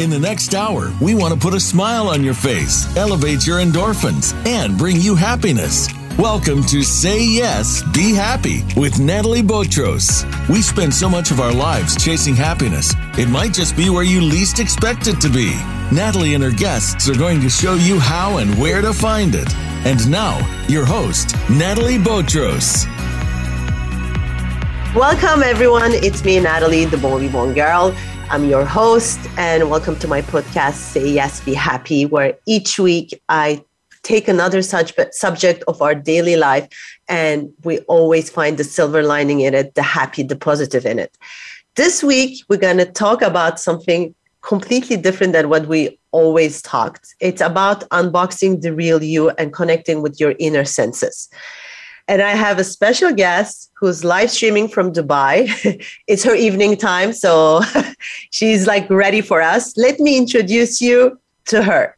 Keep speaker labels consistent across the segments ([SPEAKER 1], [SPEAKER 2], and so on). [SPEAKER 1] In the next hour, we want to put a smile on your face, elevate your endorphins, and bring you happiness. Welcome to Say Yes, Be Happy with Natalie Botros. We spend so much of our lives chasing happiness, it might just be where you least expect it to be. Natalie and her guests are going to show you how and where to find it. And now, your host, Natalie
[SPEAKER 2] Botros. Welcome, everyone. It's me, Natalie, the Bon Vivant Girl. I'm your host, and welcome to my podcast, Say Yes, Be Happy, where each week I take another such subject of our daily life, and we always find the silver lining in it, the happy, the positive in it. This week, we're going to talk about something completely different than what we always talked. It's about unboxing the real you and connecting with your inner senses. And I have a special guest who's live streaming from Dubai. it's her evening time, so she's like ready for us. Let me introduce you to her.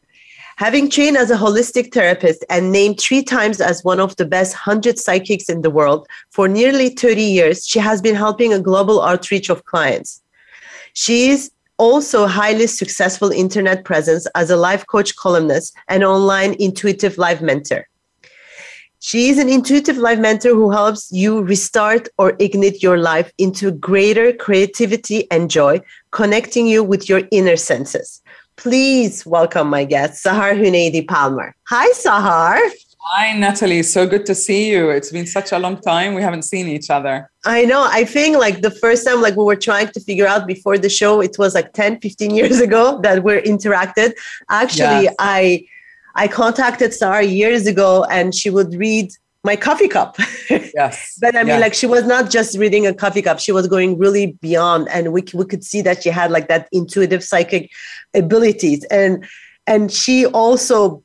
[SPEAKER 2] Having trained as a holistic therapist and named three times as one of the best 100 psychics in the world for nearly 30 years, she has been helping a global outreach of clients. She is also highly successful internet presence as a life coach columnist and online intuitive life mentor. She is an intuitive life mentor who helps you restart or ignite your life into greater creativity and joy, connecting you with your inner senses. Please welcome my guest, Sahar Huneidi Palmer. Hi, Sahar.
[SPEAKER 3] Hi, Natalie. So good to see you. It's been such a long time. We haven't seen each other.
[SPEAKER 2] I know. I think like the first time, like we were trying to figure out before the show, it was like 10, 15 years ago that we interacted. Actually, yes. I I contacted Sahar years ago and she would read my coffee cup. Yes. but I mean,
[SPEAKER 3] yes.
[SPEAKER 2] like she was not just reading a coffee cup, she was going really beyond. And we, we could see that she had like that intuitive psychic abilities. And and she also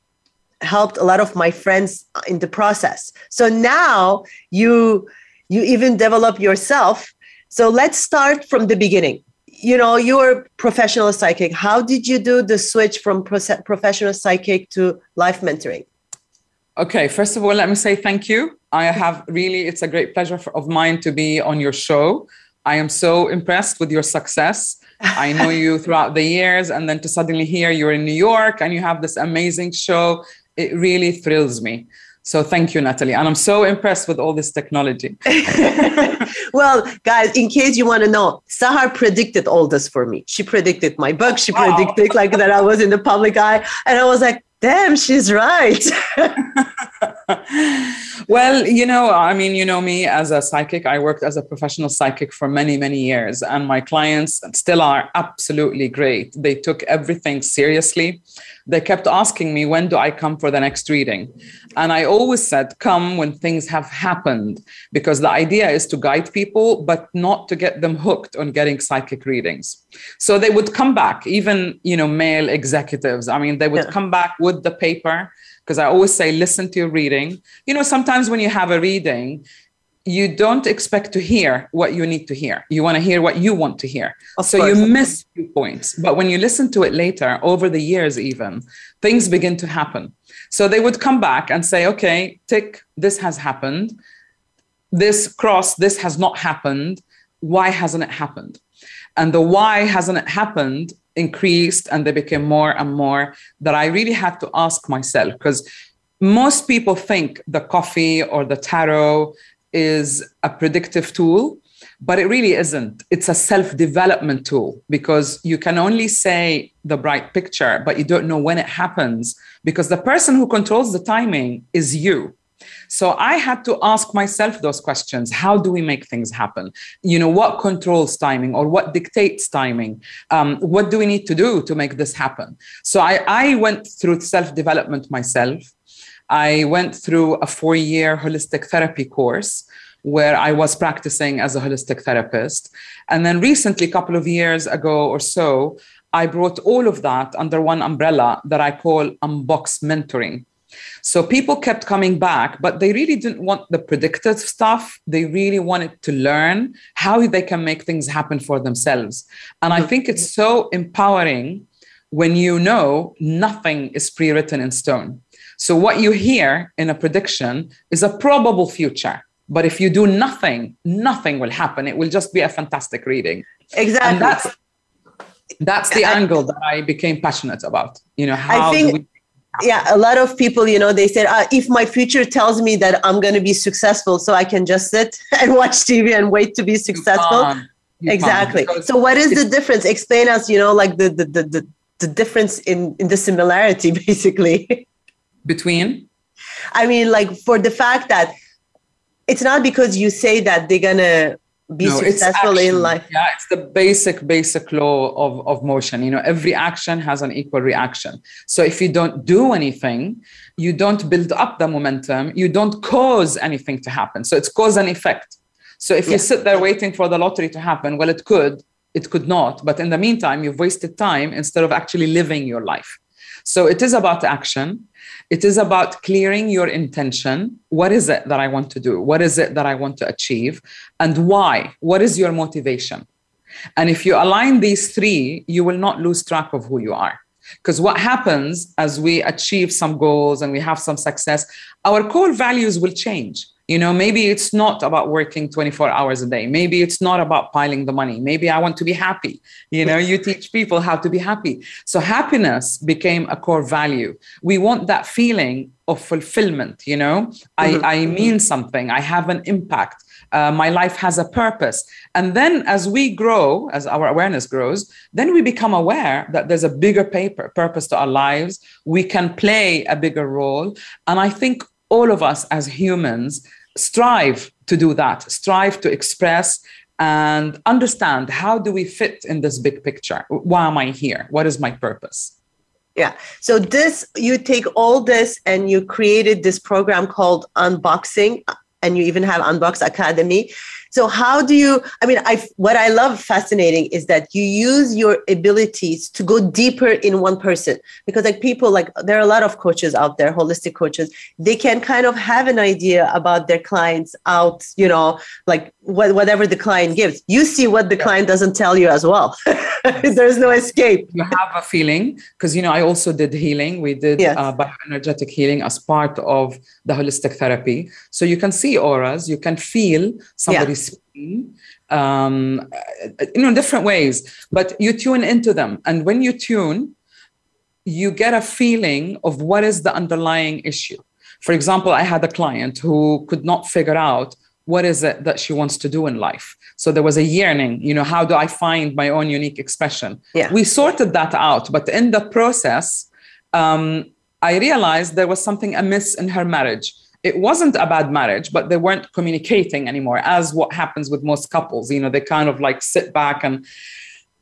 [SPEAKER 2] helped a lot of my friends in the process. So now you you even develop yourself. So let's start from the beginning you know you are professional psychic how did you do the switch from pro- professional psychic to life mentoring
[SPEAKER 3] okay first of all let me say thank you i have really it's a great pleasure for, of mine to be on your show i am so impressed with your success i know you throughout the years and then to suddenly hear you're in new york and you have this amazing show it really thrills me so thank you, Natalie. And I'm so impressed with all this technology.
[SPEAKER 2] well, guys, in case you want to know, Sahar predicted all this for me. She predicted my book. She wow. predicted like that I was in the public eye. And I was like, damn, she's right.
[SPEAKER 3] well, you know, I mean, you know me as a psychic. I worked as a professional psychic for many, many years, and my clients still are absolutely great. They took everything seriously they kept asking me, when do I come for the next reading? And I always said, come when things have happened, because the idea is to guide people, but not to get them hooked on getting psychic readings. So they would come back, even, you know, male executives. I mean, they would yeah. come back with the paper because I always say, listen to your reading. You know, sometimes when you have a reading, you don't expect to hear what you need to hear. You want to hear what you want to hear. Of so course. you miss points. But when you listen to it later, over the years, even, things begin to happen. So they would come back and say, okay, tick, this has happened. This cross, this has not happened. Why hasn't it happened? And the why hasn't it happened increased and they became more and more that I really had to ask myself because most people think the coffee or the tarot is a predictive tool, but it really isn't. It's a self development tool because you can only say the bright picture, but you don't know when it happens because the person who controls the timing is you. So I had to ask myself those questions. How do we make things happen? You know, what controls timing or what dictates timing? Um, what do we need to do to make this happen? So I, I went through self development myself. I went through a four year holistic therapy course where I was practicing as a holistic therapist. And then recently, a couple of years ago or so, I brought all of that under one umbrella that I call unbox mentoring. So people kept coming back, but they really didn't want the predictive stuff. They really wanted to learn how they can make things happen for themselves. And I think it's so empowering when you know nothing is pre written in stone. So, what you hear in a prediction is a probable future. But if you do nothing, nothing will happen. It will just be a fantastic reading.
[SPEAKER 2] Exactly. And that's
[SPEAKER 3] that's the I, angle that I became passionate about. You know,
[SPEAKER 2] how I think, we- yeah, a lot of people, you know, they said, uh, if my future tells me that I'm going to be successful, so I can just sit and watch TV and wait to be successful. exactly. so, what is the difference? Explain us, you know, like the the the, the, the difference in, in the similarity, basically
[SPEAKER 3] between?
[SPEAKER 2] I mean, like for the fact that it's not because you say that they're gonna be no, successful
[SPEAKER 3] in life. Yeah, it's the basic, basic law of, of motion. You know, every action has an equal reaction. So if you don't do anything, you don't build up the momentum, you don't cause anything to happen. So it's cause and effect. So if yeah. you sit there waiting for the lottery to happen, well, it could, it could not. But in the meantime, you've wasted time instead of actually living your life. So it is about action. It is about clearing your intention. What is it that I want to do? What is it that I want to achieve? And why? What is your motivation? And if you align these three, you will not lose track of who you are. Because what happens as we achieve some goals and we have some success, our core values will change you know, maybe it's not about working 24 hours a day. Maybe it's not about piling the money. Maybe I want to be happy. You know, you teach people how to be happy. So happiness became a core value. We want that feeling of fulfillment. You know, I, mm-hmm. I mean something, I have an impact. Uh, my life has a purpose. And then as we grow, as our awareness grows, then we become aware that there's a bigger paper, purpose to our lives. We can play a bigger role. And I think all of us as humans strive to do that, strive to express and understand how do we fit in this big picture? Why am I here? What is my purpose?
[SPEAKER 2] Yeah. So this you take all this and you created this program called Unboxing and you even have Unbox Academy so how do you? I mean, I what I love fascinating is that you use your abilities to go deeper in one person because like people like there are a lot of coaches out there, holistic coaches. They can kind of have an idea about their clients out, you know, like whatever the client gives. You see what the yeah. client doesn't tell you as well. There's no escape.
[SPEAKER 3] You have a feeling because you know I also did healing. We did yes. uh, bioenergetic healing as part of the holistic therapy, so you can see auras, you can feel somebody's. Yeah um, uh, you know, different ways, but you tune into them. And when you tune, you get a feeling of what is the underlying issue. For example, I had a client who could not figure out what is it that she wants to do in life. So there was a yearning, you know, how do I find my own unique expression? Yeah. We sorted that out, but in the process, um, I realized there was something amiss in her marriage it wasn't a bad marriage, but they weren't communicating anymore, as what happens with most couples. You know, they kind of like sit back and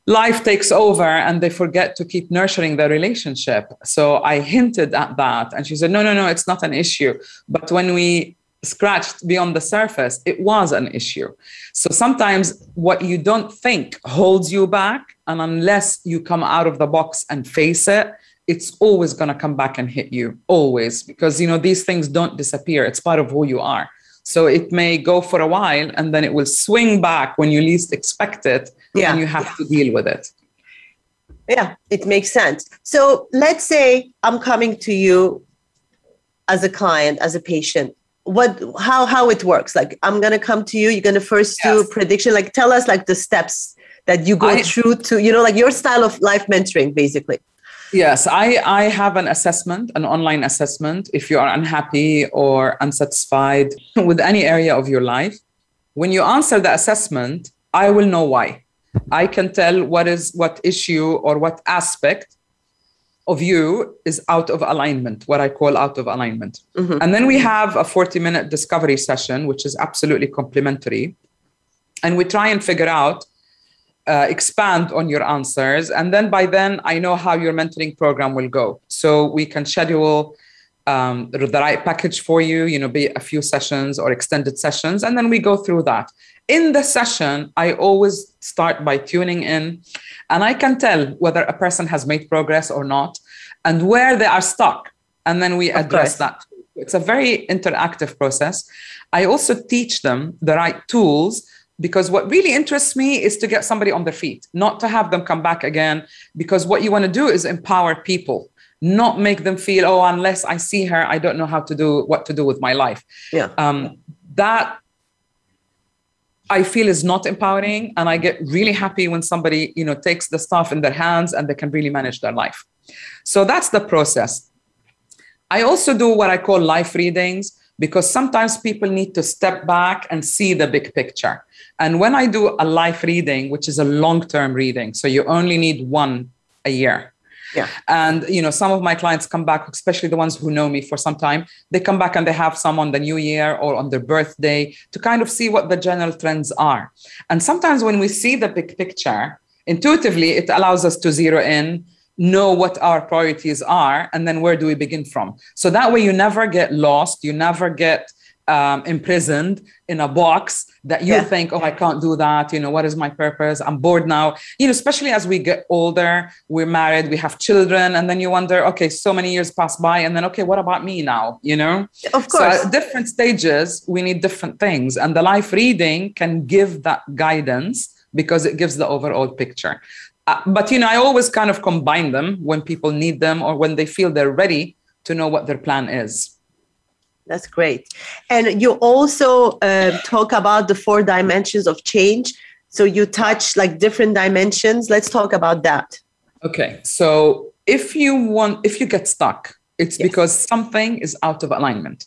[SPEAKER 3] life takes over and they forget to keep nurturing their relationship. So I hinted at that. And she said, no, no, no, it's not an issue. But when we scratched beyond the surface, it was an issue. So sometimes what you don't think holds you back. And unless you come out of the box and face it, it's always going to come back and hit you always because you know these things don't disappear it's part of who you are so it may go for a while and then it will swing back when you least expect it yeah. and you have yeah. to deal with it
[SPEAKER 2] yeah it makes sense so let's say i'm coming to you as a client as a patient what how how it works like i'm going to come to you you're going to first yes. do prediction like tell us like the steps that you go I, through to you know like your style of life mentoring basically
[SPEAKER 3] Yes, I, I have an assessment, an online assessment. If you are unhappy or unsatisfied with any area of your life, when you answer the assessment, I will know why. I can tell what is what issue or what aspect of you is out of alignment, what I call out of alignment. Mm-hmm. And then we have a 40 minute discovery session, which is absolutely complimentary. And we try and figure out uh, expand on your answers. And then by then, I know how your mentoring program will go. So we can schedule um, the right package for you, you know, be a few sessions or extended sessions. And then we go through that. In the session, I always start by tuning in and I can tell whether a person has made progress or not and where they are stuck. And then we address that. It's a very interactive process. I also teach them the right tools because what really interests me is to get somebody on their feet, not to have them come back again. Because what you want to do is empower people, not make them feel, oh, unless I see her, I don't know how to do what to do with my life. Yeah.
[SPEAKER 2] Um,
[SPEAKER 3] that I feel is not empowering, and I get really happy when somebody you know takes the stuff in their hands and they can really manage their life. So that's the process. I also do what I call life readings because sometimes people need to step back and see the big picture. And when I do a life reading, which is a long term reading, so you only need one a year. Yeah. And you know, some of my clients come back, especially the ones who know me for some time, they come back and they have some on the new year or on their birthday to kind of see what the general trends are. And sometimes when we see the big picture, intuitively it allows us to zero in know what our priorities are and then where do we begin from so that way you never get lost you never get um, imprisoned in a box that you yeah. think, oh, I can't do that. You know, what is my purpose? I'm bored now. You know, especially as we get older, we're married, we have children, and then you wonder, okay, so many years pass by, and then, okay, what about me now? You know,
[SPEAKER 2] of course.
[SPEAKER 3] So different stages, we need different things, and the life reading can give that guidance because it gives the overall picture. Uh, but you know, I always kind of combine them when people need them or when they feel they're ready to know what their plan is.
[SPEAKER 2] That's great. And you also uh, talk about the four dimensions of change. So you touch like different dimensions. Let's talk about that.
[SPEAKER 3] Okay. So if you want, if you get stuck, it's yes. because something is out of alignment.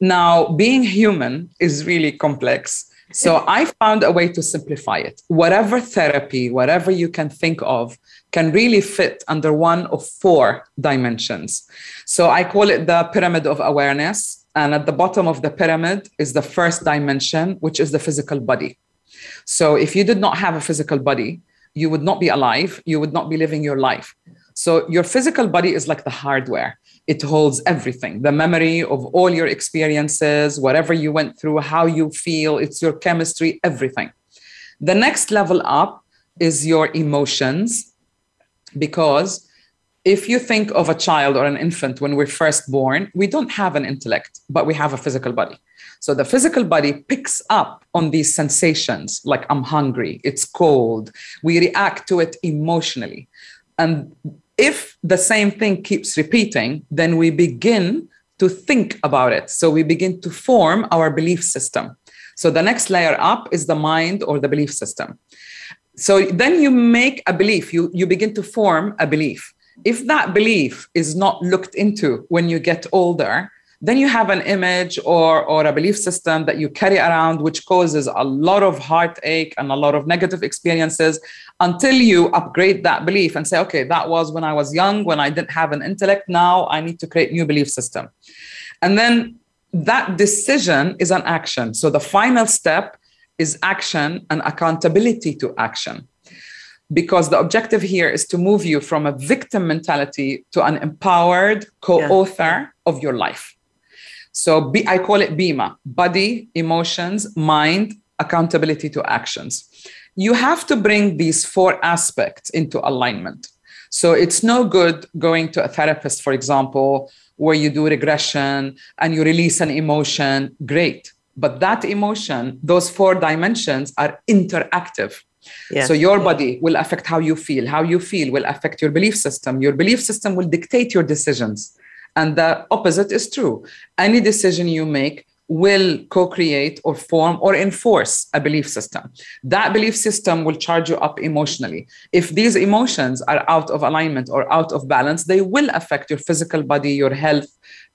[SPEAKER 3] Now, being human is really complex. So I found a way to simplify it. Whatever therapy, whatever you can think of, can really fit under one of four dimensions. So I call it the pyramid of awareness. And at the bottom of the pyramid is the first dimension, which is the physical body. So if you did not have a physical body, you would not be alive, you would not be living your life. So your physical body is like the hardware. It holds everything the memory of all your experiences, whatever you went through, how you feel, it's your chemistry, everything. The next level up is your emotions, because if you think of a child or an infant when we're first born, we don't have an intellect, but we have a physical body. So the physical body picks up on these sensations, like I'm hungry, it's cold. We react to it emotionally. And if the same thing keeps repeating, then we begin to think about it. So we begin to form our belief system. So the next layer up is the mind or the belief system. So then you make a belief, you, you begin to form a belief. If that belief is not looked into when you get older, then you have an image or, or a belief system that you carry around, which causes a lot of heartache and a lot of negative experiences until you upgrade that belief and say, okay, that was when I was young, when I didn't have an intellect. Now I need to create new belief system. And then that decision is an action. So the final step is action and accountability to action because the objective here is to move you from a victim mentality to an empowered co author yeah. of your life. So B, I call it BEMA body, emotions, mind, accountability to actions. You have to bring these four aspects into alignment. So it's no good going to a therapist, for example, where you do regression and you release an emotion. Great. But that emotion, those four dimensions are interactive. So your body will affect how you feel. How you feel will affect your belief system. Your belief system will dictate your decisions. And the opposite is true. Any decision you make will co create or form or enforce a belief system. That belief system will charge you up emotionally. If these emotions are out of alignment or out of balance, they will affect your physical body, your health,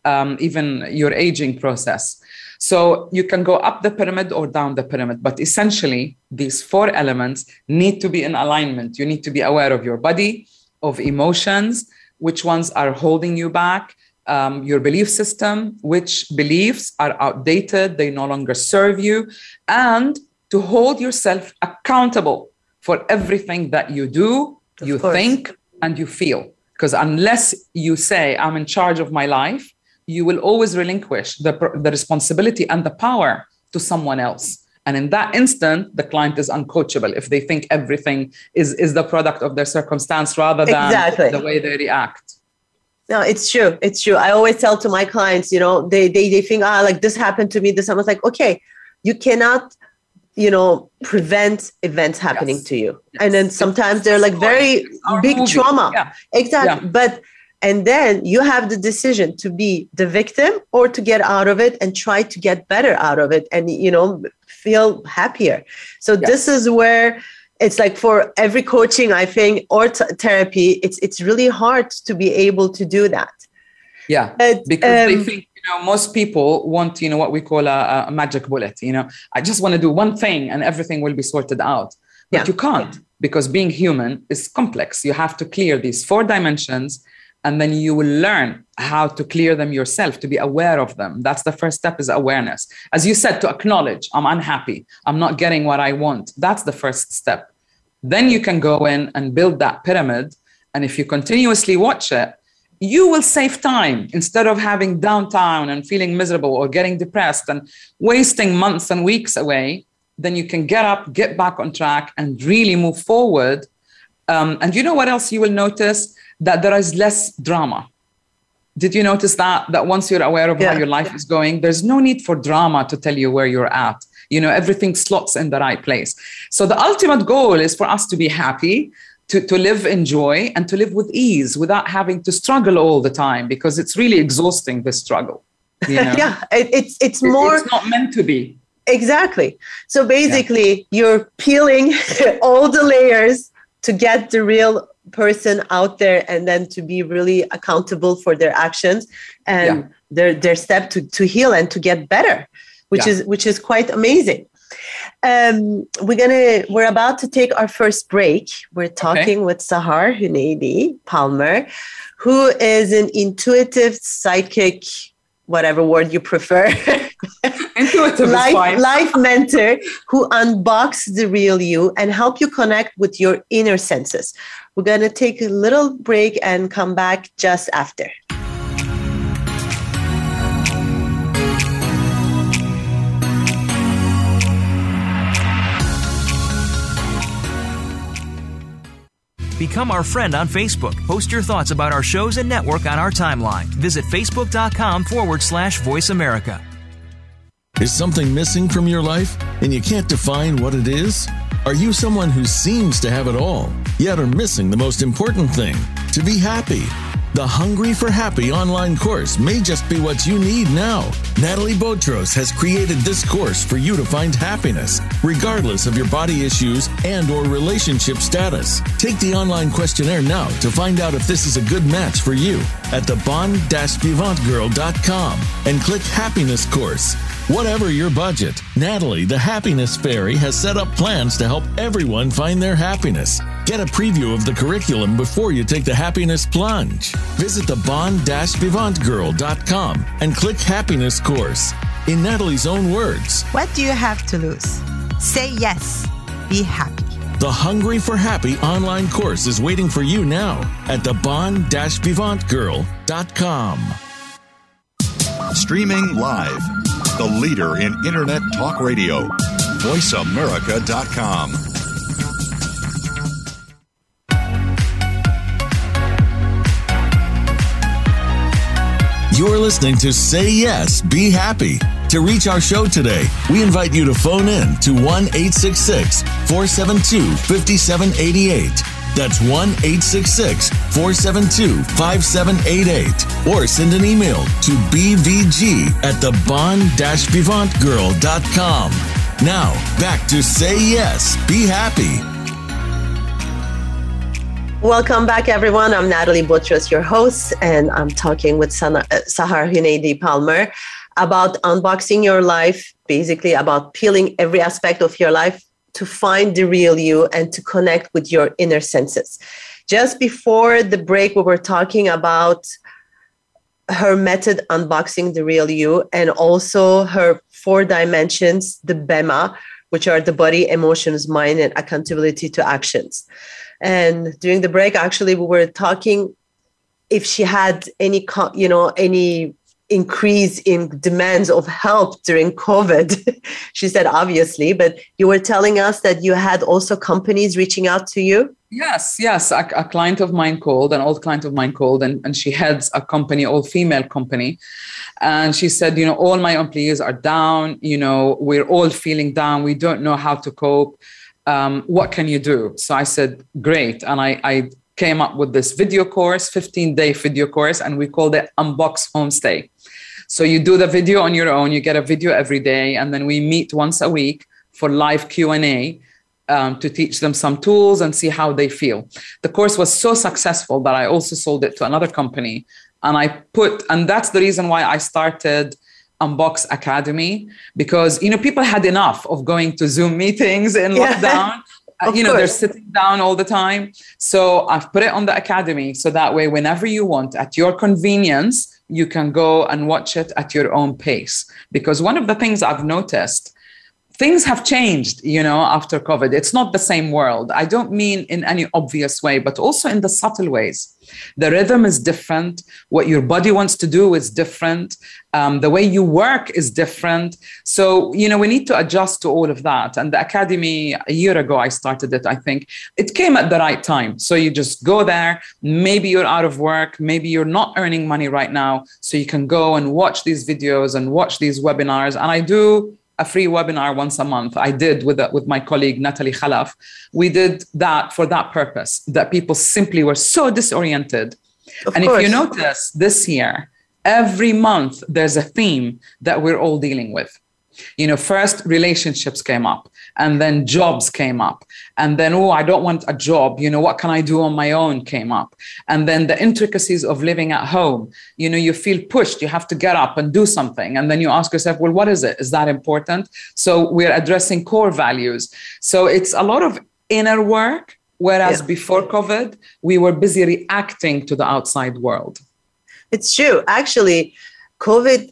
[SPEAKER 3] um, even your aging process. So you can go up the pyramid or down the pyramid, but essentially, these four elements need to be in alignment. You need to be aware of your body, of emotions, which ones are holding you back um, your belief system, which beliefs are outdated, they no longer serve you, and to hold yourself accountable for everything that you do, of you course. think, and you feel. Because unless you say, I'm in charge of my life, you will always relinquish the, the responsibility and the power to someone else. And in that instant, the client is uncoachable if they think everything is, is the product of their circumstance rather than exactly. the way they react.
[SPEAKER 2] No, it's true. It's true. I always tell to my clients, you know, they they they think, ah, like this happened to me. This I was like, okay, you cannot, you know, prevent events happening yes. to you. Yes. And then sometimes they're like very big movie. trauma. Yeah. Exactly. Yeah. But and then you have the decision to be the victim or to get out of it and try to get better out of it and you know feel happier. So yes. this is where it's like for every coaching i think or t- therapy it's it's really hard to be able to do that
[SPEAKER 3] yeah but, because um, they think you know most people want you know what we call a, a magic bullet you know i just want to do one thing and everything will be sorted out but yeah. you can't yeah. because being human is complex you have to clear these four dimensions and then you will learn how to clear them yourself to be aware of them that's the first step is awareness as you said to acknowledge i'm unhappy i'm not getting what i want that's the first step then you can go in and build that pyramid. And if you continuously watch it, you will save time instead of having downtime and feeling miserable or getting depressed and wasting months and weeks away. Then you can get up, get back on track, and really move forward. Um, and you know what else you will notice? That there is less drama did you notice that that once you're aware of yeah. how your life is going there's no need for drama to tell you where you're at you know everything slots in the right place so the ultimate goal is for us to be happy to, to live in joy and to live with ease without having to struggle all the time because it's really exhausting the struggle you know?
[SPEAKER 2] yeah it, it's it's more
[SPEAKER 3] it's not meant to be
[SPEAKER 2] exactly so basically yeah. you're peeling all the layers to get the real person out there and then to be really accountable for their actions and yeah. their their step to to heal and to get better which yeah. is which is quite amazing. Um, we're gonna we're about to take our first break. We're talking okay. with Sahar Huneidi Palmer, who is an intuitive psychic, whatever word you prefer.
[SPEAKER 3] intuitive life,
[SPEAKER 2] life mentor who unboxes the real you and help you connect with your inner senses. We're gonna take a little break and come back just after.
[SPEAKER 1] Become our friend on Facebook. Post your thoughts about our shows and network on our timeline. Visit facebook.com forward slash voice America. Is something missing from your life and you can't define what it is? Are you someone who seems to have it all, yet are missing the most important thing to be happy? The Hungry for Happy online course may just be what you need now. Natalie Botros has created this course for you to find happiness, regardless of your body issues and or relationship status. Take the online questionnaire now to find out if this is a good match for you at the bond-vivantgirl.com and click Happiness Course. Whatever your budget, Natalie, the Happiness Fairy, has set up plans to help everyone find their happiness. Get a preview of the curriculum before you take the happiness plunge. Visit the bond-vivantgirl.com and click Happiness Course. In Natalie's own words,
[SPEAKER 4] What do you have to lose? Say yes. Be happy.
[SPEAKER 1] The Hungry for Happy online course is waiting for you now at the bond-vivantgirl.com. Streaming live the leader in Internet talk radio. VoiceAmerica.com. You're listening to Say Yes, Be Happy. To reach our show today, we invite you to phone in to 1 472 5788. That's 1 866 472 5788. Or send an email to bvg at the bond vivantgirl.com. Now, back to Say Yes, Be Happy.
[SPEAKER 2] Welcome back, everyone. I'm Natalie Botros, your host, and I'm talking with uh, Sahar Huneidi Palmer about unboxing your life, basically about peeling every aspect of your life to find the real you and to connect with your inner senses. Just before the break, we were talking about her method unboxing the real you and also her four dimensions, the BEMA, which are the body, emotions, mind, and accountability to actions. And during the break, actually, we were talking if she had any, you know, any increase in demands of help during COVID? she said, obviously, but you were telling us that you had also companies reaching out to you?
[SPEAKER 3] Yes, yes. A, a client of mine called, an old client of mine called, and, and she heads a company, all female company. And she said, you know, all my employees are down. You know, we're all feeling down. We don't know how to cope. Um, what can you do? So I said, great. And I, I came up with this video course, 15 day video course, and we called it Unbox Homestay. So you do the video on your own, you get a video every day, and then we meet once a week for live Q&A. Um, to teach them some tools and see how they feel. The course was so successful that I also sold it to another company. And I put, and that's the reason why I started Unbox Academy, because, you know, people had enough of going to Zoom meetings in yeah. lockdown. Uh, of you know, course. they're sitting down all the time. So I've put it on the academy so that way, whenever you want, at your convenience, you can go and watch it at your own pace. Because one of the things I've noticed things have changed, you know, after COVID. It's not the same world. I don't mean in any obvious way, but also in the subtle ways. The rhythm is different. What your body wants to do is different. Um, the way you work is different. So, you know, we need to adjust to all of that. And the academy, a year ago, I started it, I think. It came at the right time. So you just go there. Maybe you're out of work. Maybe you're not earning money right now. So you can go and watch these videos and watch these webinars. And I do a free webinar once a month. I did with, uh, with my colleague Natalie Khalaf. We did that for that purpose, that people simply were so disoriented. Of and course. if you notice this year, every month there's a theme that we're all dealing with. You know, first relationships came up and then jobs came up. And then, oh, I don't want a job. You know, what can I do on my own came up. And then the intricacies of living at home. You know, you feel pushed. You have to get up and do something. And then you ask yourself, well, what is it? Is that important? So we're addressing core values. So it's a lot of inner work. Whereas yeah. before COVID, we were busy reacting to the outside world.
[SPEAKER 2] It's true. Actually, COVID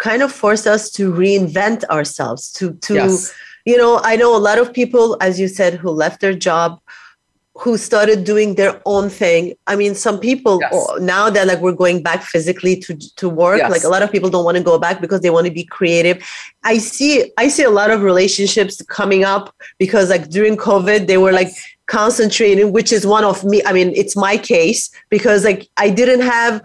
[SPEAKER 2] kind of forced us to reinvent ourselves to to yes. you know i know a lot of people as you said who left their job who started doing their own thing i mean some people yes. Oh, now that like we're going back physically to to work yes. like a lot of people don't want to go back because they want to be creative i see i see a lot of relationships coming up because like during covid they were like concentrating which is one of me i mean it's my case because like i didn't have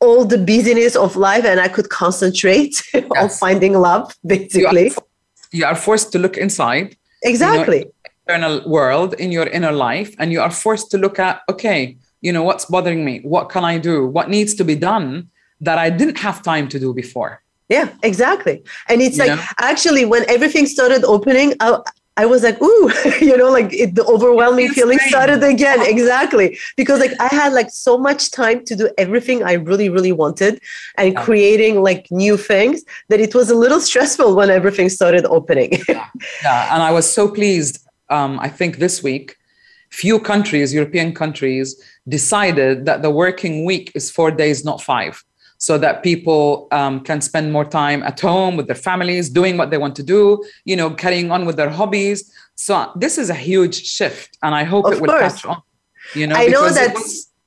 [SPEAKER 2] all the busyness of life and I could concentrate yes. on finding love, basically. You
[SPEAKER 3] are, you are, forced to look inside.
[SPEAKER 2] Exactly. In
[SPEAKER 3] internal world, in your inner life, and you are forced to look at, okay, you know, what's bothering me? What can I do? What needs to be done that I didn't have time to do before?
[SPEAKER 2] Yeah, exactly. And it's you like know? actually when everything started opening, I, I was like, ooh, you know, like it, the overwhelming feeling started again. Yeah. Exactly. Because like I had like so much time to do everything I really, really wanted and yeah. creating like new things that it was a little stressful when everything started opening. yeah.
[SPEAKER 3] yeah. And I was so pleased. Um, I think this week, few countries, European countries, decided that the working week is four days, not five so that people um, can spend more time at home with their families, doing what they want to do, you know, carrying on with their hobbies. So this is a huge shift, and I hope of it will course. catch on.
[SPEAKER 2] You know, I know that.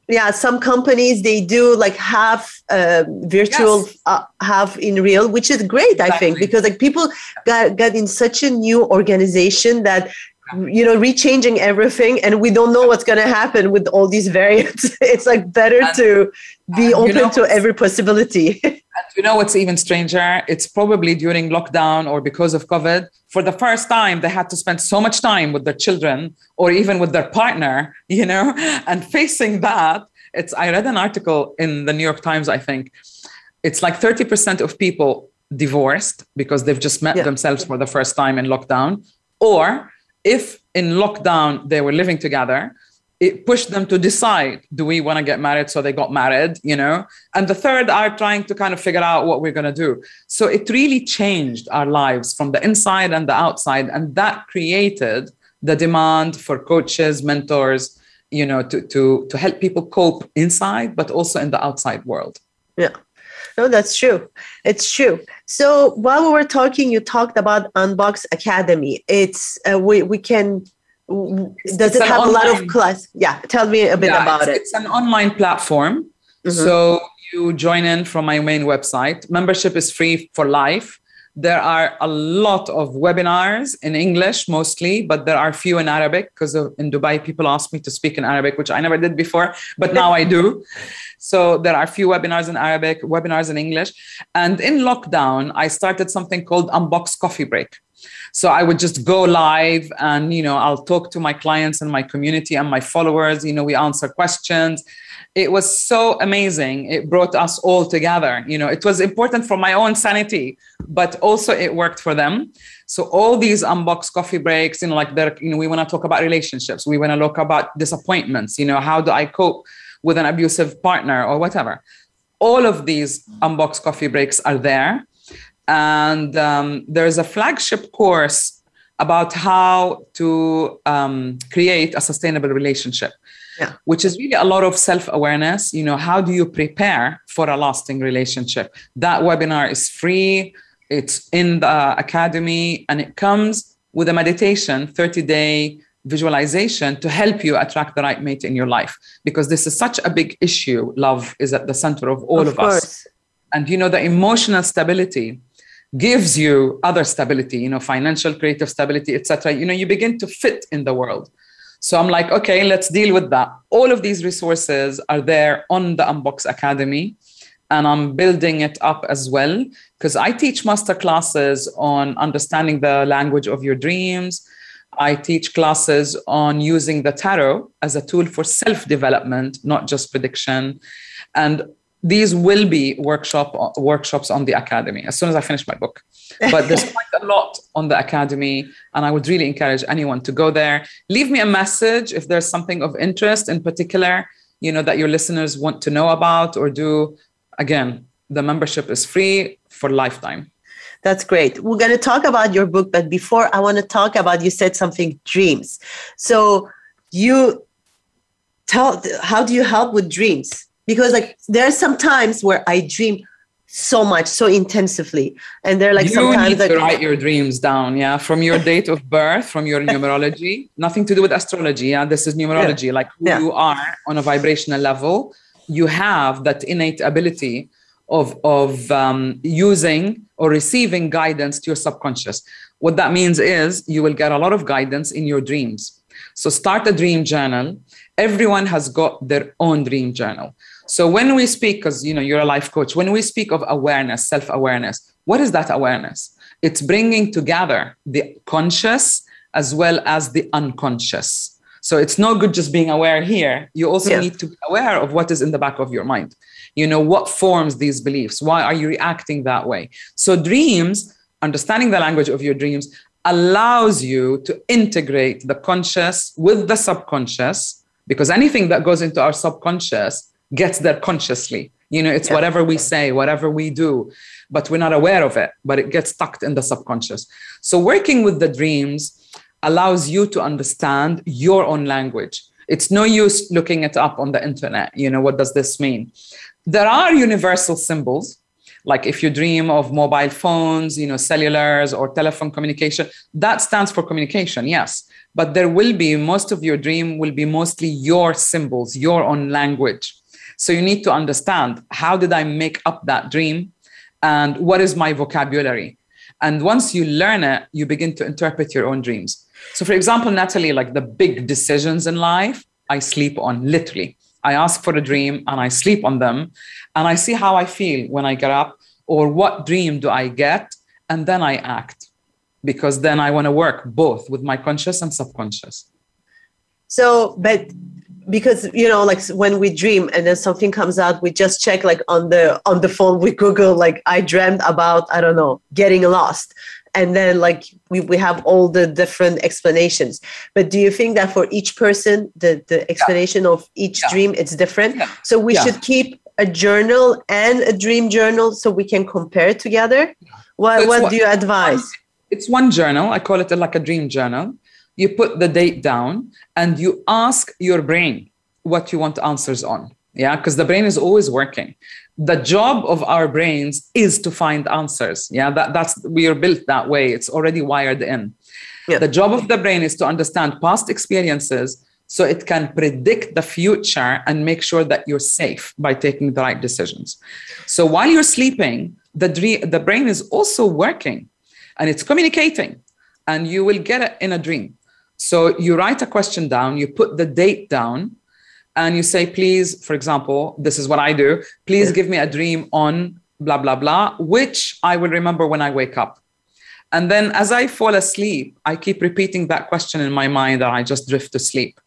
[SPEAKER 2] yeah, some companies they do like have uh, virtual, yes. uh, have in real, which is great, exactly. I think, because like people got got in such a new organization that you know rechanging everything and we don't know what's going to happen with all these variants it's like better and, to be open you know, to every possibility and
[SPEAKER 3] you know what's even stranger it's probably during lockdown or because of covid for the first time they had to spend so much time with their children or even with their partner you know and facing that it's i read an article in the new york times i think it's like 30% of people divorced because they've just met yeah. themselves for the first time in lockdown or if in lockdown they were living together, it pushed them to decide do we want to get married so they got married you know and the third are trying to kind of figure out what we're going to do so it really changed our lives from the inside and the outside and that created the demand for coaches mentors you know to to to help people cope inside but also in the outside world
[SPEAKER 2] yeah no, that's true. It's true. So while we were talking, you talked about Unbox Academy. It's uh, we we can. Does it's it have online, a lot of class? Yeah, tell me a bit yeah, about it's,
[SPEAKER 3] it. It's an online platform. Mm-hmm. So you join in from my main website. Membership is free for life. There are a lot of webinars in English mostly, but there are few in Arabic because in Dubai people ask me to speak in Arabic, which I never did before, but now I do. So there are few webinars in Arabic, webinars in English. And in lockdown, I started something called Unbox Coffee Break. So I would just go live and, you know, I'll talk to my clients and my community and my followers. You know, we answer questions. It was so amazing. It brought us all together. You know, it was important for my own sanity, but also it worked for them. So all these unbox coffee breaks, you know, like you know, we want to talk about relationships. We want to talk about disappointments. You know, how do I cope with an abusive partner or whatever? All of these unbox coffee breaks are there and um, there's a flagship course about how to um, create a sustainable relationship. Yeah. which is really a lot of self-awareness you know how do you prepare for a lasting relationship that webinar is free it's in the academy and it comes with a meditation 30 day visualization to help you attract the right mate in your life because this is such a big issue love is at the center of all of, of us and you know the emotional stability gives you other stability, you know, financial, creative stability, etc. You know, you begin to fit in the world. So I'm like, okay, let's deal with that. All of these resources are there on the Unbox Academy, and I'm building it up as well because I teach master classes on understanding the language of your dreams. I teach classes on using the tarot as a tool for self development, not just prediction. And these will be workshop workshops on the academy as soon as I finish my book. But there's quite a lot on the academy, and I would really encourage anyone to go there. Leave me a message if there's something of interest in particular, you know, that your listeners want to know about or do. Again, the membership is free for lifetime.
[SPEAKER 2] That's great. We're going to talk about your book, but before I want to talk about you said something dreams. So you tell how do you help with dreams? because like there are some times where I dream so much, so intensively, and they're like you sometimes
[SPEAKER 3] need
[SPEAKER 2] like,
[SPEAKER 3] to write your dreams down, yeah, from your date of birth, from your numerology, nothing to do with astrology, yeah. This is numerology, yeah. like who yeah. you are on a vibrational level. You have that innate ability of of um, using or receiving guidance to your subconscious. What that means is you will get a lot of guidance in your dreams. So start a dream journal. Everyone has got their own dream journal. So when we speak, because you know you're a life coach, when we speak of awareness, self-awareness, what is that awareness? It's bringing together the conscious as well as the unconscious. So it's no good just being aware here. You also yes. need to be aware of what is in the back of your mind. You know, what forms these beliefs? Why are you reacting that way? So, dreams, understanding the language of your dreams, allows you to integrate the conscious with the subconscious, because anything that goes into our subconscious gets there consciously. You know, it's yeah. whatever we say, whatever we do, but we're not aware of it, but it gets tucked in the subconscious. So, working with the dreams allows you to understand your own language. It's no use looking it up on the internet. You know, what does this mean? There are universal symbols. Like if you dream of mobile phones, you know, cellulars or telephone communication, that stands for communication, yes. But there will be, most of your dream will be mostly your symbols, your own language so you need to understand how did I make up that dream and what is my vocabulary? And once you learn it, you begin to interpret your own dreams. So, for example, Natalie, like the big decisions in life, I sleep on literally. I ask for a dream and I sleep on them and I see how I feel when I get up or what dream do I get. And then I act because then I want to work both with my conscious and subconscious.
[SPEAKER 2] So, but because you know like when we dream and then something comes out we just check like on the on the phone we google like i dreamt about i don't know getting lost and then like we, we have all the different explanations but do you think that for each person the the explanation yeah. of each yeah. dream it's different yeah. so we should keep a journal and a dream journal so we can compare together what, so what, what do you advise
[SPEAKER 3] it's one journal i call it like a dream journal you put the date down and you ask your brain what you want answers on. Yeah, because the brain is always working. The job of our brains is to find answers. Yeah, that, that's we are built that way. It's already wired in. Yeah. The job of the brain is to understand past experiences so it can predict the future and make sure that you're safe by taking the right decisions. So while you're sleeping, the, dream, the brain is also working and it's communicating, and you will get it in a dream. So you write a question down, you put the date down, and you say, please, for example, this is what I do, please give me a dream on blah, blah, blah, which I will remember when I wake up. And then as I fall asleep, I keep repeating that question in my mind and I just drift to sleep.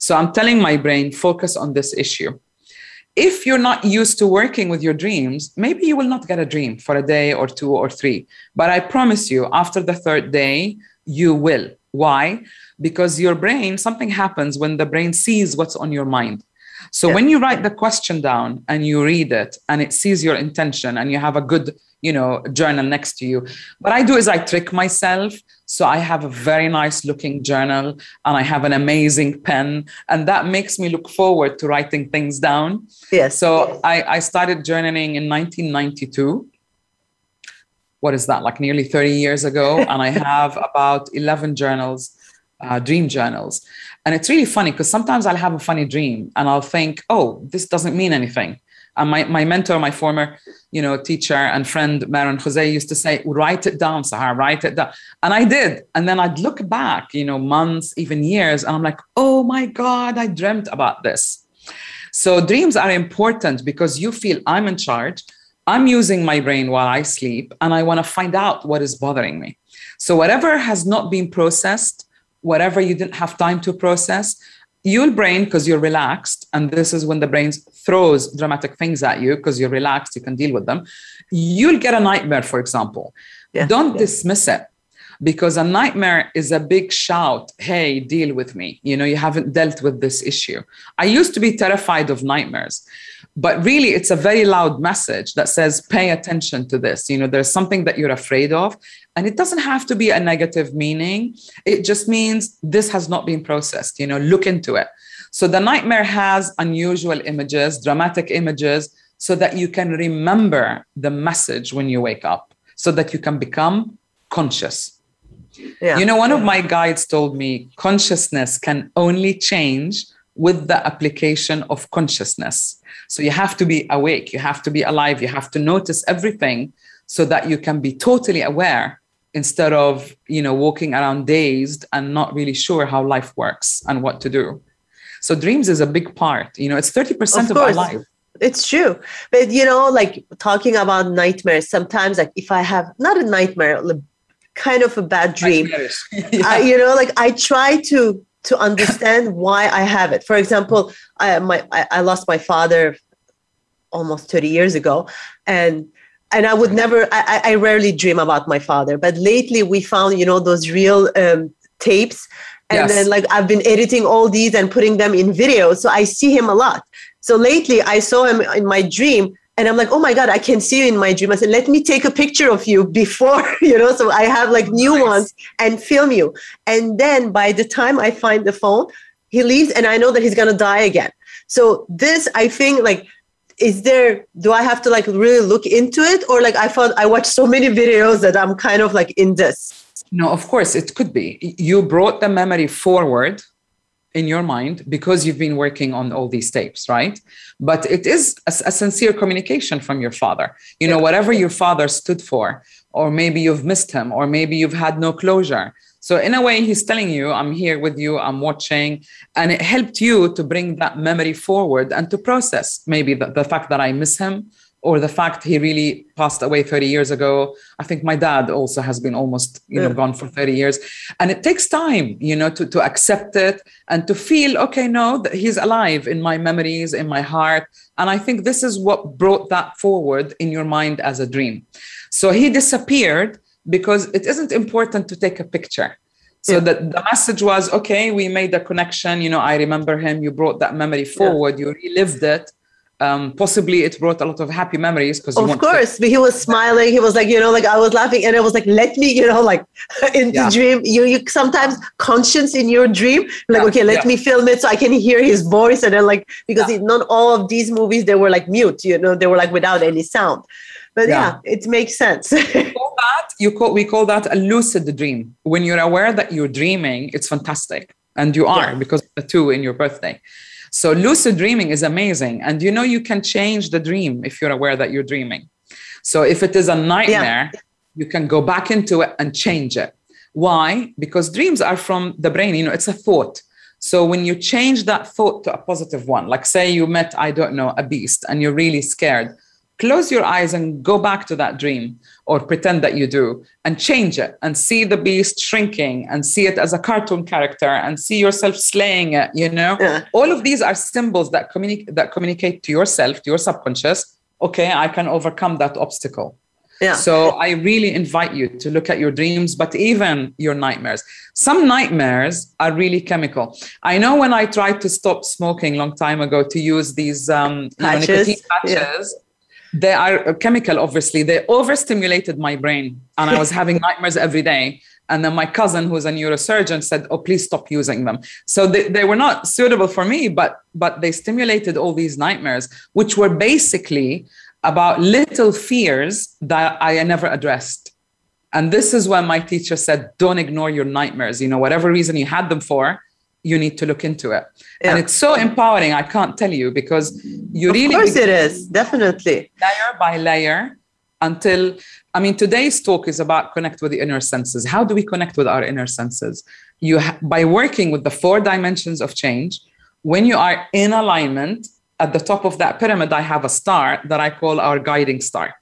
[SPEAKER 3] So I'm telling my brain, focus on this issue. If you're not used to working with your dreams, maybe you will not get a dream for a day or two or three. But I promise you, after the third day, you will why? Because your brain, something happens when the brain sees what's on your mind. So yeah. when you write the question down and you read it and it sees your intention and you have a good, you know, journal next to you. What I do is I trick myself. So I have a very nice looking journal and I have an amazing pen. And that makes me look forward to writing things down. Yeah. So yes. I, I started journaling in 1992 what is that, like nearly 30 years ago. and I have about 11 journals, uh, dream journals. And it's really funny because sometimes I'll have a funny dream and I'll think, oh, this doesn't mean anything. And my, my mentor, my former, you know, teacher and friend, Maron Jose, used to say, write it down, Sahar, write it down. And I did. And then I'd look back, you know, months, even years, and I'm like, oh my God, I dreamt about this. So dreams are important because you feel I'm in charge. I'm using my brain while I sleep and I want to find out what is bothering me. So, whatever has not been processed, whatever you didn't have time to process, your brain, because you're relaxed, and this is when the brain throws dramatic things at you because you're relaxed, you can deal with them. You'll get a nightmare, for example. Yeah. Don't yeah. dismiss it because a nightmare is a big shout hey deal with me you know you haven't dealt with this issue i used to be terrified of nightmares but really it's a very loud message that says pay attention to this you know there's something that you're afraid of and it doesn't have to be a negative meaning it just means this has not been processed you know look into it so the nightmare has unusual images dramatic images so that you can remember the message when you wake up so that you can become conscious yeah. you know one of my guides told me consciousness can only change with the application of consciousness so you have to be awake, you have to be alive, you have to notice everything so that you can be totally aware instead of, you know, walking around dazed and not really sure how life works and what to do. So dreams is a big part, you know, it's 30% of, of our life
[SPEAKER 2] it's true but you know like talking about nightmares sometimes like if i have not a nightmare kind of a bad dream yeah. I, you know like i try to to understand why I have it. For example, I, my, I, lost my father almost 30 years ago, and and I would never, I, I rarely dream about my father. But lately, we found, you know, those real um, tapes and yes. then like I've been editing all these and putting them in videos. So I see him a lot. So lately I saw him in my dream and I'm like, oh my God, I can see you in my dream. I said, let me take a picture of you before, you know, so I have like new nice. ones and film you. And then by the time I find the phone, he leaves and I know that he's going to die again. So this, I think, like, is there, do I have to like really look into it? Or like, I thought I watched so many videos that I'm kind of like in this.
[SPEAKER 3] No, of course, it could be. You brought the memory forward in your mind because you've been working on all these tapes, right? But it is a, a sincere communication from your father. You know, whatever your father stood for, or maybe you've missed him, or maybe you've had no closure. So, in a way, he's telling you, I'm here with you, I'm watching. And it helped you to bring that memory forward and to process maybe the, the fact that I miss him or the fact he really passed away 30 years ago i think my dad also has been almost you know gone for 30 years and it takes time you know to, to accept it and to feel okay no that he's alive in my memories in my heart and i think this is what brought that forward in your mind as a dream so he disappeared because it isn't important to take a picture so yeah. that the message was okay we made a connection you know i remember him you brought that memory forward yeah. you relived it um, possibly it brought a lot of happy memories
[SPEAKER 2] because of course to- he was smiling he was like you know like i was laughing and i was like let me you know like in the dream you, you sometimes conscience in your dream like yeah. okay let yeah. me film it so i can hear his voice and then like because it, not all of these movies they were like mute you know they were like without any sound but yeah, it makes sense we call
[SPEAKER 3] that you call we call that a lucid dream when you're aware that you're dreaming it's fantastic and you are because the two in your birthday so lucid dreaming is amazing. And you know, you can change the dream if you're aware that you're dreaming. So if it is a nightmare, yeah. you can go back into it and change it. Why? Because dreams are from the brain, you know, it's a thought. So when you change that thought to a positive one, like say you met, I don't know, a beast and you're really scared, close your eyes and go back to that dream or pretend that you do and change it and see the beast shrinking and see it as a cartoon character and see yourself slaying it you know yeah. all of these are symbols that communicate that communicate to yourself to your subconscious okay i can overcome that obstacle yeah. So I really invite you to look at your dreams, but even your nightmares. Some nightmares are really chemical. I know when I tried to stop smoking long time ago to use these um, patches. You know, nicotine patches, yeah they are chemical, obviously. They overstimulated my brain, and I was having nightmares every day. And then my cousin, who's a neurosurgeon, said, "Oh, please stop using them." So they, they were not suitable for me, but but they stimulated all these nightmares, which were basically about little fears that I never addressed. And this is when my teacher said, "Don't ignore your nightmares. You know, whatever reason you had them for, you need to look into it. Yeah. And it's so empowering. I can't tell you because you
[SPEAKER 2] really. Of course, it is. Definitely.
[SPEAKER 3] Layer by layer until, I mean, today's talk is about connect with the inner senses. How do we connect with our inner senses? You ha- By working with the four dimensions of change, when you are in alignment, at the top of that pyramid, I have a star that I call our guiding star.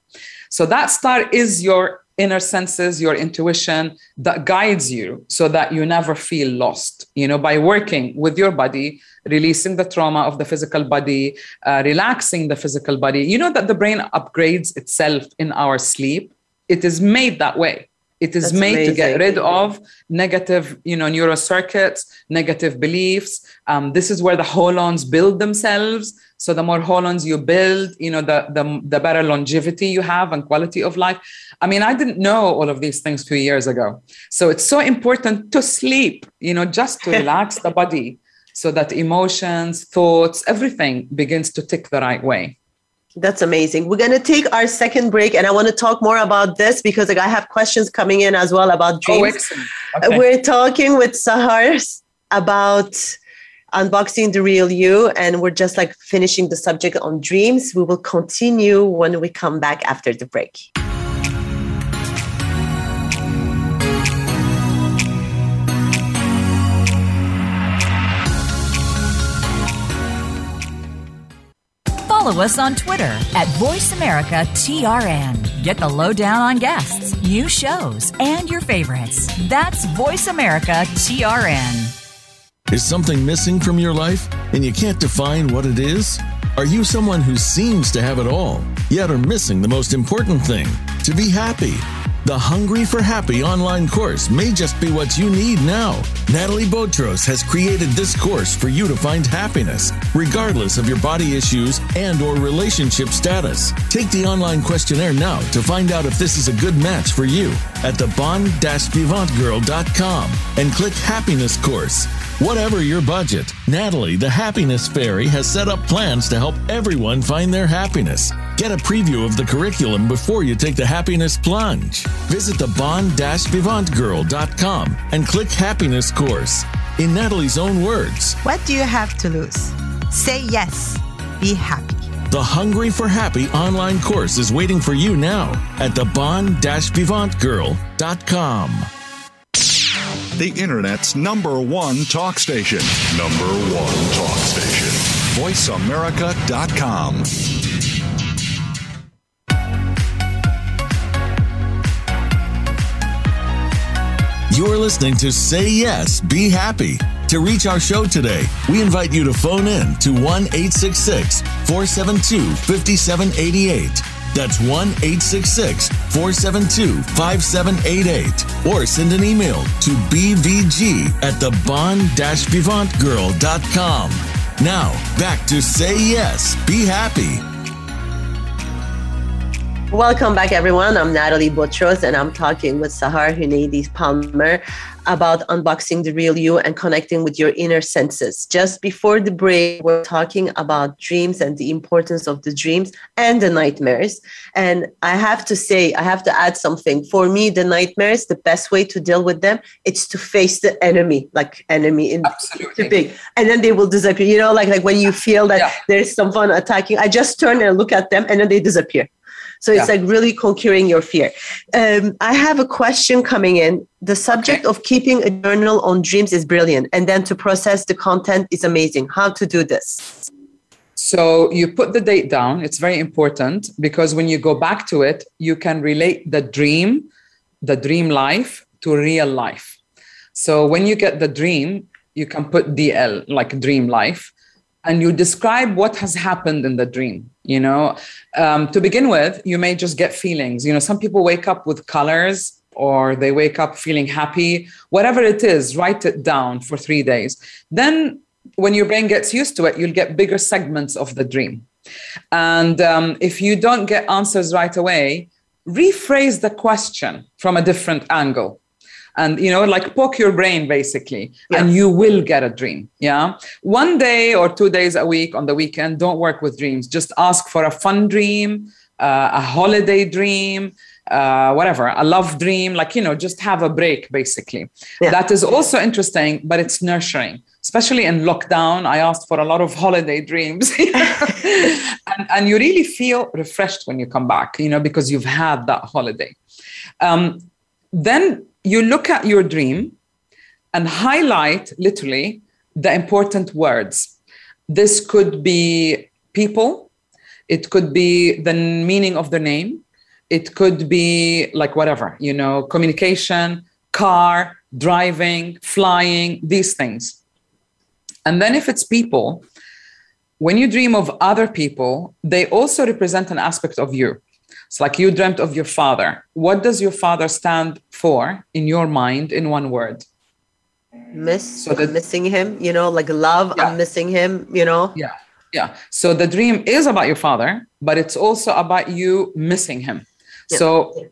[SPEAKER 3] So that star is your inner senses, your intuition that guides you so that you never feel lost, you know, by working with your body, releasing the trauma of the physical body, uh, relaxing the physical body. You know that the brain upgrades itself in our sleep. It is made that way. It is That's made amazing. to get rid of negative, you know, neural circuits, negative beliefs. Um, this is where the holons build themselves. So the more holons you build, you know, the, the the better longevity you have and quality of life. I mean, I didn't know all of these things two years ago. So it's so important to sleep, you know, just to relax the body so that emotions, thoughts, everything begins to tick the right way.
[SPEAKER 2] That's amazing. We're going to take our second break, and I want to talk more about this because like, I have questions coming in as well about oh, dreams. Oh, okay. We're talking with Sahars about unboxing the real you, and we're just like finishing the subject on dreams. We will continue when we come back after the break.
[SPEAKER 5] Follow us on Twitter at VoiceAmericaTRN. Get the lowdown on guests, new shows, and your favorites. That's VoiceAmericaTRN.
[SPEAKER 6] Is something missing from your life and you can't define what it is? Are you someone who seems to have it all, yet are missing the most important thing to be happy? The Hungry for Happy online course may just be what you need now. Natalie Botros has created this course for you to find happiness, regardless of your body issues and or relationship status. Take the online questionnaire now to find out if this is a good match for you at the bonvivantgirl.com and click Happiness Course. Whatever your budget, Natalie, the Happiness Fairy, has set up plans to help everyone find their happiness. Get a preview of the curriculum before you take the happiness plunge. Visit the bonvivantgirl.com and click happiness course. In Natalie's own words,
[SPEAKER 7] what do you have to lose? Say yes. Be happy.
[SPEAKER 6] The Hungry for Happy online course is waiting for you now at the bonvivantgirl.com. The Internet's number one talk station. Number one talk station. VoiceAmerica.com. You're listening to Say Yes, Be Happy. To reach our show today, we invite you to phone in to 1 866 472 5788. That's 1 866 472 5788. Or send an email to bvg at the bond vivantgirl.com. Now, back to Say Yes, Be Happy
[SPEAKER 2] Welcome back, everyone. I'm Natalie Botros, and I'm talking with Sahar Huneidi Palmer about unboxing the real you and connecting with your inner senses. Just before the break, we're talking about dreams and the importance of the dreams and the nightmares. And I have to say, I have to add something. For me, the nightmares, the best way to deal with them, it's to face the enemy, like enemy in the big, and then they will disappear. You know, like like when you feel that yeah. there's someone attacking, I just turn and look at them, and then they disappear. So it's yeah. like really conquering your fear. Um, I have a question coming in. The subject okay. of keeping a journal on dreams is brilliant, and then to process the content is amazing. How to do this?
[SPEAKER 3] So you put the date down. It's very important because when you go back to it, you can relate the dream, the dream life to real life. So when you get the dream, you can put DL, like dream life, and you describe what has happened in the dream you know um, to begin with you may just get feelings you know some people wake up with colors or they wake up feeling happy whatever it is write it down for three days then when your brain gets used to it you'll get bigger segments of the dream and um, if you don't get answers right away rephrase the question from a different angle and you know like poke your brain basically yeah. and you will get a dream yeah one day or two days a week on the weekend don't work with dreams just ask for a fun dream uh, a holiday dream uh, whatever, a love dream, like, you know, just have a break, basically. Yeah. That is also interesting, but it's nurturing. Especially in lockdown, I asked for a lot of holiday dreams. and, and, you really feel refreshed when you come back, you know, because you've had that holiday. Um, then you look at your dream and highlight literally the important words. This could be people, it could be the meaning of the name, it could be like whatever, you know, communication, car, driving, flying, these things. And then if it's people, when you dream of other people, they also represent an aspect of you. It's like you dreamt of your father. What does your father stand for in your mind in one word?
[SPEAKER 2] Miss, so that, missing him, you know, like love, yeah. I'm missing him, you know? Yeah.
[SPEAKER 3] Yeah. So the dream is about your father, but it's also about you missing him. Yeah. So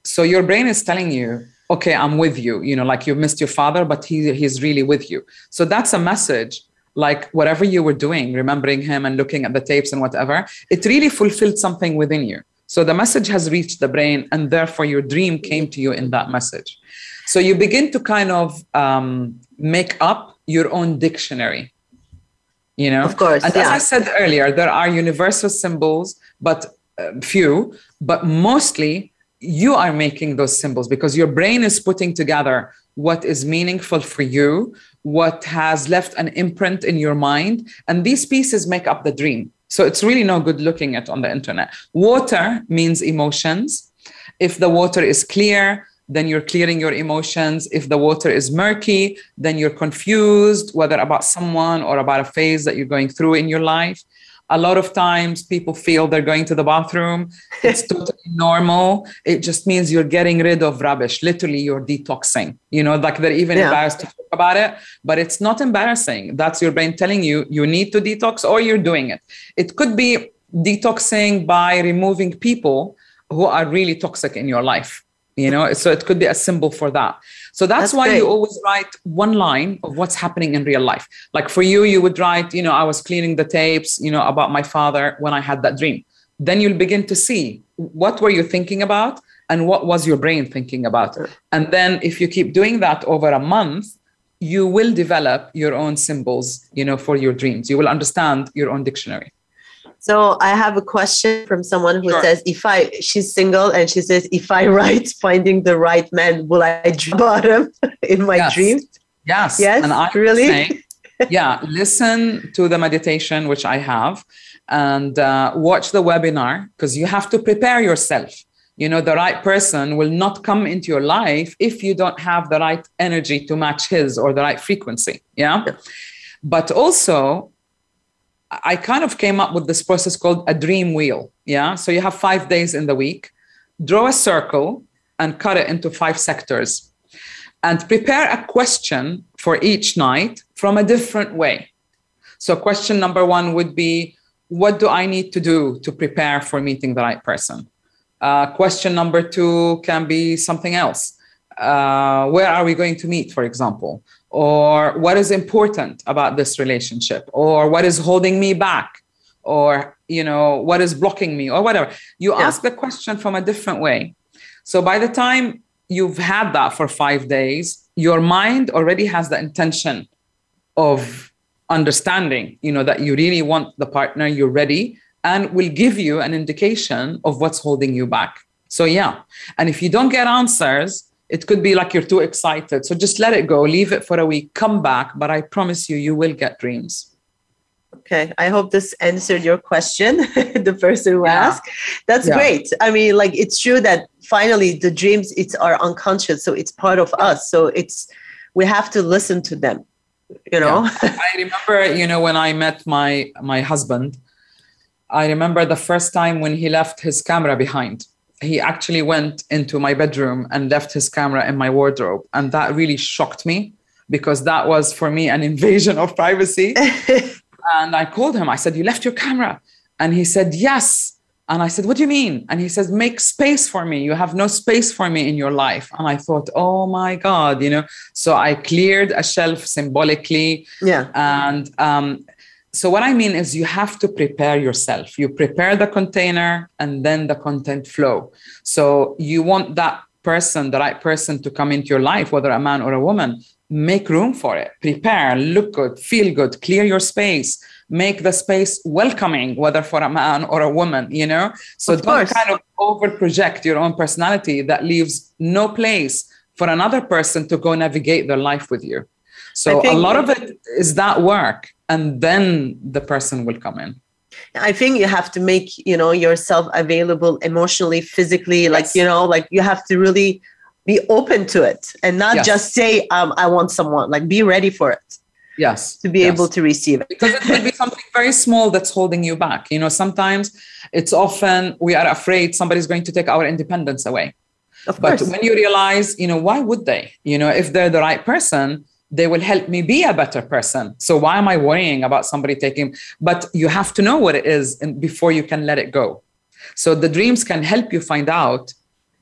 [SPEAKER 3] so your brain is telling you, okay, I'm with you, you know, like you missed your father, but he he's really with you. So that's a message like whatever you were doing, remembering him and looking at the tapes and whatever, it really fulfilled something within you. So the message has reached the brain, and therefore your dream came to you in that message. So you begin to kind of um, make up your own dictionary. You know,
[SPEAKER 2] of course.
[SPEAKER 3] And yeah. as I said earlier, there are universal symbols, but uh, few, but mostly you are making those symbols because your brain is putting together what is meaningful for you, what has left an imprint in your mind, and these pieces make up the dream. So it's really no good looking at on the internet. Water means emotions. If the water is clear, then you're clearing your emotions. If the water is murky, then you're confused, whether about someone or about a phase that you're going through in your life a lot of times people feel they're going to the bathroom. It's totally normal. It just means you're getting rid of rubbish. Literally, you're detoxing. You know, like they're even yeah. embarrassed to talk about it, but it's not embarrassing. That's your brain telling you you need to detox or you're doing it. It could be detoxing by removing people who are really toxic in your life. You know, so it could be a symbol for that. So that's, that's why you always write one line of what's happening in real life. Like for you, you would write, you know, I was cleaning the tapes, you know, about my father when I had that dream. Then you'll begin to see what were you thinking about and what was your brain thinking about. And then if you keep doing that over a month, you will develop your own symbols, you know, for your dreams. You will understand your own dictionary.
[SPEAKER 2] So I have a question from someone who sure. says, if I, she's single and she says, if I write finding the right man, will I dream about him in my yes. dreams?
[SPEAKER 3] Yes. Yes. And
[SPEAKER 2] I really?
[SPEAKER 3] Say, yeah. Listen to the meditation, which I have, and uh, watch the webinar because you have to prepare yourself. You know, the right person will not come into your life if you don't have the right energy to match his or the right frequency. yeah. yeah. But also, I kind of came up with this process called a dream wheel. Yeah. So you have five days in the week, draw a circle and cut it into five sectors, and prepare a question for each night from a different way. So, question number one would be What do I need to do to prepare for meeting the right person? Uh, question number two can be something else. Uh, where are we going to meet, for example? or what is important about this relationship or what is holding me back or you know what is blocking me or whatever you yeah. ask the question from a different way so by the time you've had that for 5 days your mind already has the intention of understanding you know that you really want the partner you're ready and will give you an indication of what's holding you back so yeah and if you don't get answers it could be like you're too excited. So just let it go, leave it for a week, come back. But I promise you, you will get dreams.
[SPEAKER 2] Okay, I hope this answered your question, the person who yeah. asked. That's yeah. great. I mean, like, it's true that finally the dreams it's are unconscious, so it's part of yeah. us. So it's we have to listen to them. You know, I
[SPEAKER 3] remember, you know, when I met my my husband, I remember the first time when he left his camera behind he actually went into my bedroom and left his camera in my wardrobe. And that really shocked me because that was for me an invasion of privacy. and I called him. I said, You left your camera. And he said, Yes. And I said, What do you mean? And he says, Make space for me. You have no space for me in your life. And I thought, Oh my God, you know. So I cleared a shelf symbolically. Yeah. And um, so what i mean is you have to prepare yourself you prepare the container and then the content flow so you want that person the right person to come into your life whether a man or a woman make room for it prepare look good feel good clear your space make the space welcoming whether for a man or a woman you know so of don't course. kind of over project your own personality that leaves no place for another person to go navigate their life with you so a lot of it is that work, and then the person will come in.
[SPEAKER 2] I think you have to make you know yourself available emotionally, physically, yes. like you know, like you have to really be open to it and not yes. just say um, I want someone. Like be ready for it.
[SPEAKER 3] Yes.
[SPEAKER 2] To be
[SPEAKER 3] yes.
[SPEAKER 2] able to receive
[SPEAKER 3] it. Because it could be something very small that's holding you back. You know, sometimes it's often we are afraid somebody's going to take our independence away. Of but when you realize, you know, why would they? You know, if they're the right person, they will help me be a better person. So why am I worrying about somebody taking? But you have to know what it is before you can let it go. So the dreams can help you find out,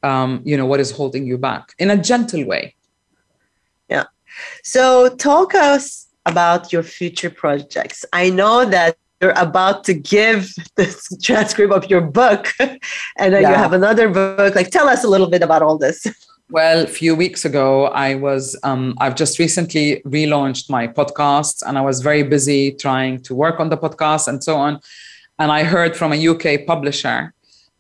[SPEAKER 3] um, you know, what is holding you back in a gentle way.
[SPEAKER 2] Yeah. So talk us about your future projects. I know that you're about to give this transcript of your book, and yeah. you have another book. Like, tell us a little bit about all this.
[SPEAKER 3] Well, a few weeks ago, I was, um, I've just recently relaunched my podcast and I was very busy trying to work on the podcast and so on. And I heard from a UK publisher.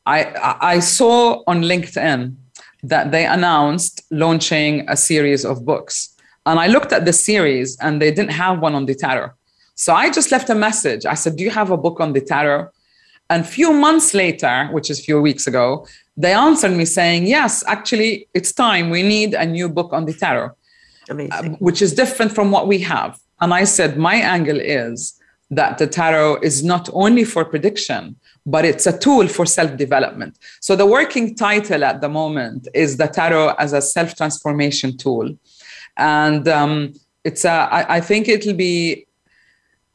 [SPEAKER 3] I, I saw on LinkedIn that they announced launching a series of books. And I looked at the series and they didn't have one on the tarot. So I just left a message. I said, Do you have a book on the tarot? And a few months later, which is a few weeks ago, they answered me saying, yes, actually, it's time. We need a new book on the tarot, uh, which is different from what we have. And I said, my angle is that the tarot is not only for prediction, but it's a tool for self development. So the working title at the moment is the tarot as a self transformation tool. And um, it's a, I, I think it'll be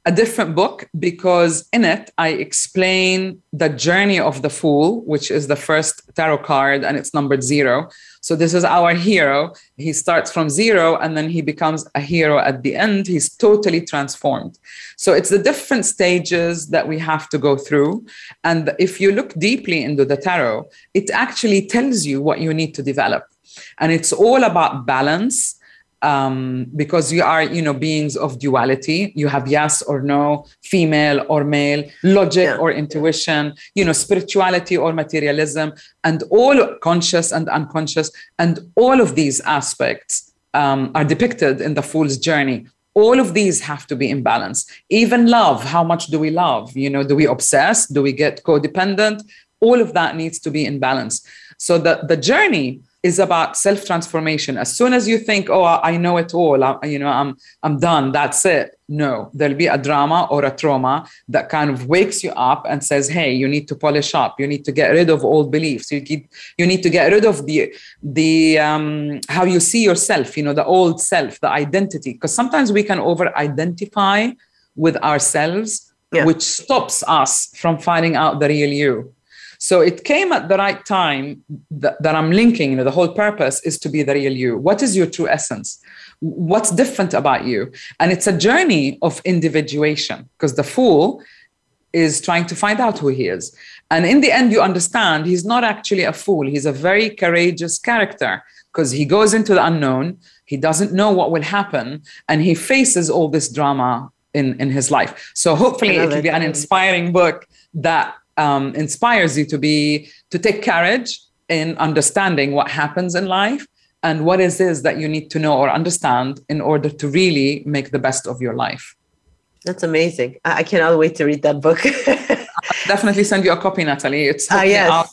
[SPEAKER 3] a different book because in it I explain the journey of the fool, which is the first tarot card and it's numbered zero. So this is our hero. He starts from zero and then he becomes a hero at the end. He's totally transformed. So it's the different stages that we have to go through. And if you look deeply into the tarot, it actually tells you what you need to develop. And it's all about balance um, because you are, you know, beings of duality. You have yes or no, female or male, logic yeah. or intuition, you know, spirituality or materialism, and all conscious and unconscious. And all of these aspects um, are depicted in the fool's journey. All of these have to be in balance. Even love, how much do we love? You know, do we obsess? Do we get codependent? All of that needs to be in balance. So the, the journey is about self transformation. As soon as you think, oh, I know it all, I, you know, I'm I'm done. That's it. No, there'll be a drama or a trauma that kind of wakes you up and says, hey, you need to polish up. You need to get rid of old beliefs. You need you need to get rid of the the um, how you see yourself. You know, the old self, the identity. Because sometimes we can over identify with ourselves, yeah. which stops us from finding out the real you. So it came at the right time that, that I'm linking. You know, the whole purpose is to be the real you. What is your true essence? What's different about you? And it's a journey of individuation because the fool is trying to find out who he is. And in the end, you understand he's not actually a fool. He's a very courageous character because he goes into the unknown. He doesn't know what will happen. And he faces all this drama in, in his life. So hopefully, it will be an inspiring book that um, inspires you to be to take courage in understanding what happens in life and what it is that you need to know or understand in order to really make the best of your life.
[SPEAKER 2] That's amazing. I cannot wait to read that book.
[SPEAKER 3] definitely send you a copy, Natalie. It's uh, yes. out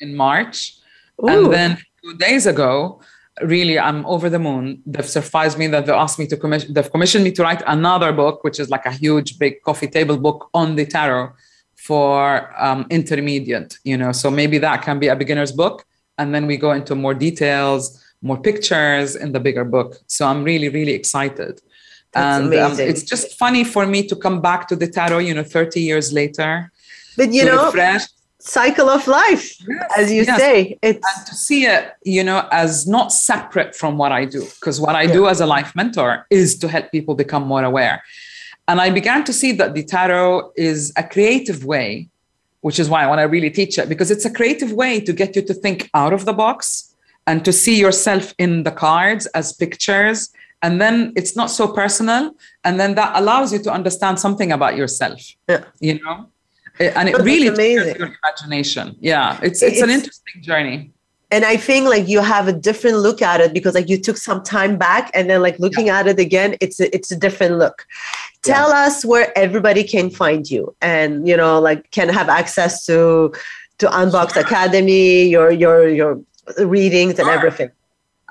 [SPEAKER 3] in March. Ooh. And then two days ago, really, I'm over the moon. They've surprised me that they asked me to commission, they've commissioned me to write another book, which is like a huge, big coffee table book on the tarot for um, intermediate you know so maybe that can be a beginner's book and then we go into more details more pictures in the bigger book so i'm really really excited That's and um, it's just funny for me to come back to the tarot you know 30 years later
[SPEAKER 2] but you know refresh. cycle of life yes, as you yes. say
[SPEAKER 3] it's and to see it you know as not separate from what i do because what i yeah. do as a life mentor is to help people become more aware and I began to see that the tarot is a creative way, which is why I want to really teach it, because it's a creative way to get you to think out of the box and to see yourself in the cards as pictures. And then it's not so personal. And then that allows you to understand something about yourself. Yeah. You know? Eh, and it really amazing. your imagination. Yeah. It's, it's, it's an interesting journey
[SPEAKER 2] and i think like you have a different look at it because like you took some time back and then like looking yeah. at it again it's a, it's a different look tell yeah. us where everybody can find you and you know like can have access to to unbox sure. academy your your your readings sure. and everything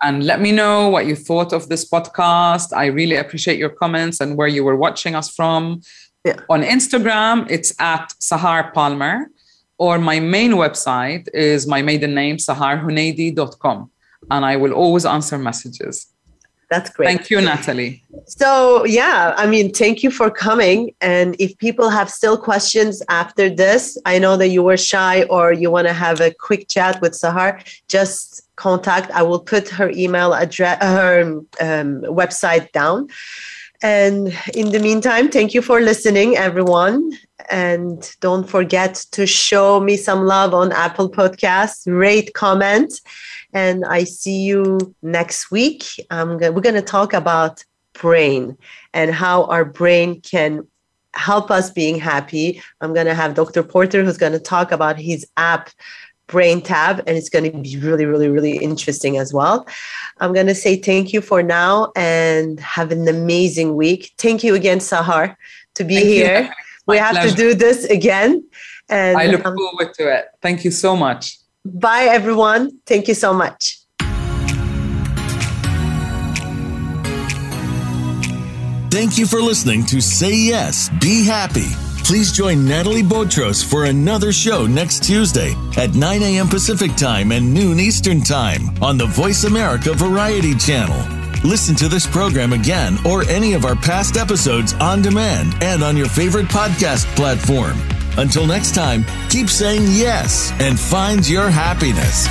[SPEAKER 3] and let me know what you thought of this podcast i really appreciate your comments and where you were watching us from yeah. on instagram it's at sahar palmer or my main website is my maiden name, saharhuneidi.com. And I will always answer messages.
[SPEAKER 2] That's great.
[SPEAKER 3] Thank you, Natalie.
[SPEAKER 2] So, yeah, I mean, thank you for coming. And if people have still questions after this, I know that you were shy or you want to have a quick chat with Sahar, just contact. I will put her email address, her um, website down. And in the meantime, thank you for listening, everyone. And don't forget to show me some love on Apple Podcasts, rate, comment. And I see you next week. Go- we're going to talk about brain and how our brain can help us being happy. I'm going to have Dr. Porter, who's going to talk about his app BrainTap and it's going to be really really really interesting as well i'm going to say thank you for now and have an amazing week thank you again sahar to be thank here we have pleasure. to do this again
[SPEAKER 3] and i look um, forward to it thank you so much
[SPEAKER 2] bye everyone thank you so much
[SPEAKER 6] Thank you for listening to Say Yes, Be Happy Please join Natalie Botros for another show next Tuesday at 9 a.m. Pacific Time and noon Eastern Time on the Voice America Variety Channel. Listen to this program again or any of our past episodes on demand and on your favorite podcast platform. Until next time, keep saying yes and find your happiness.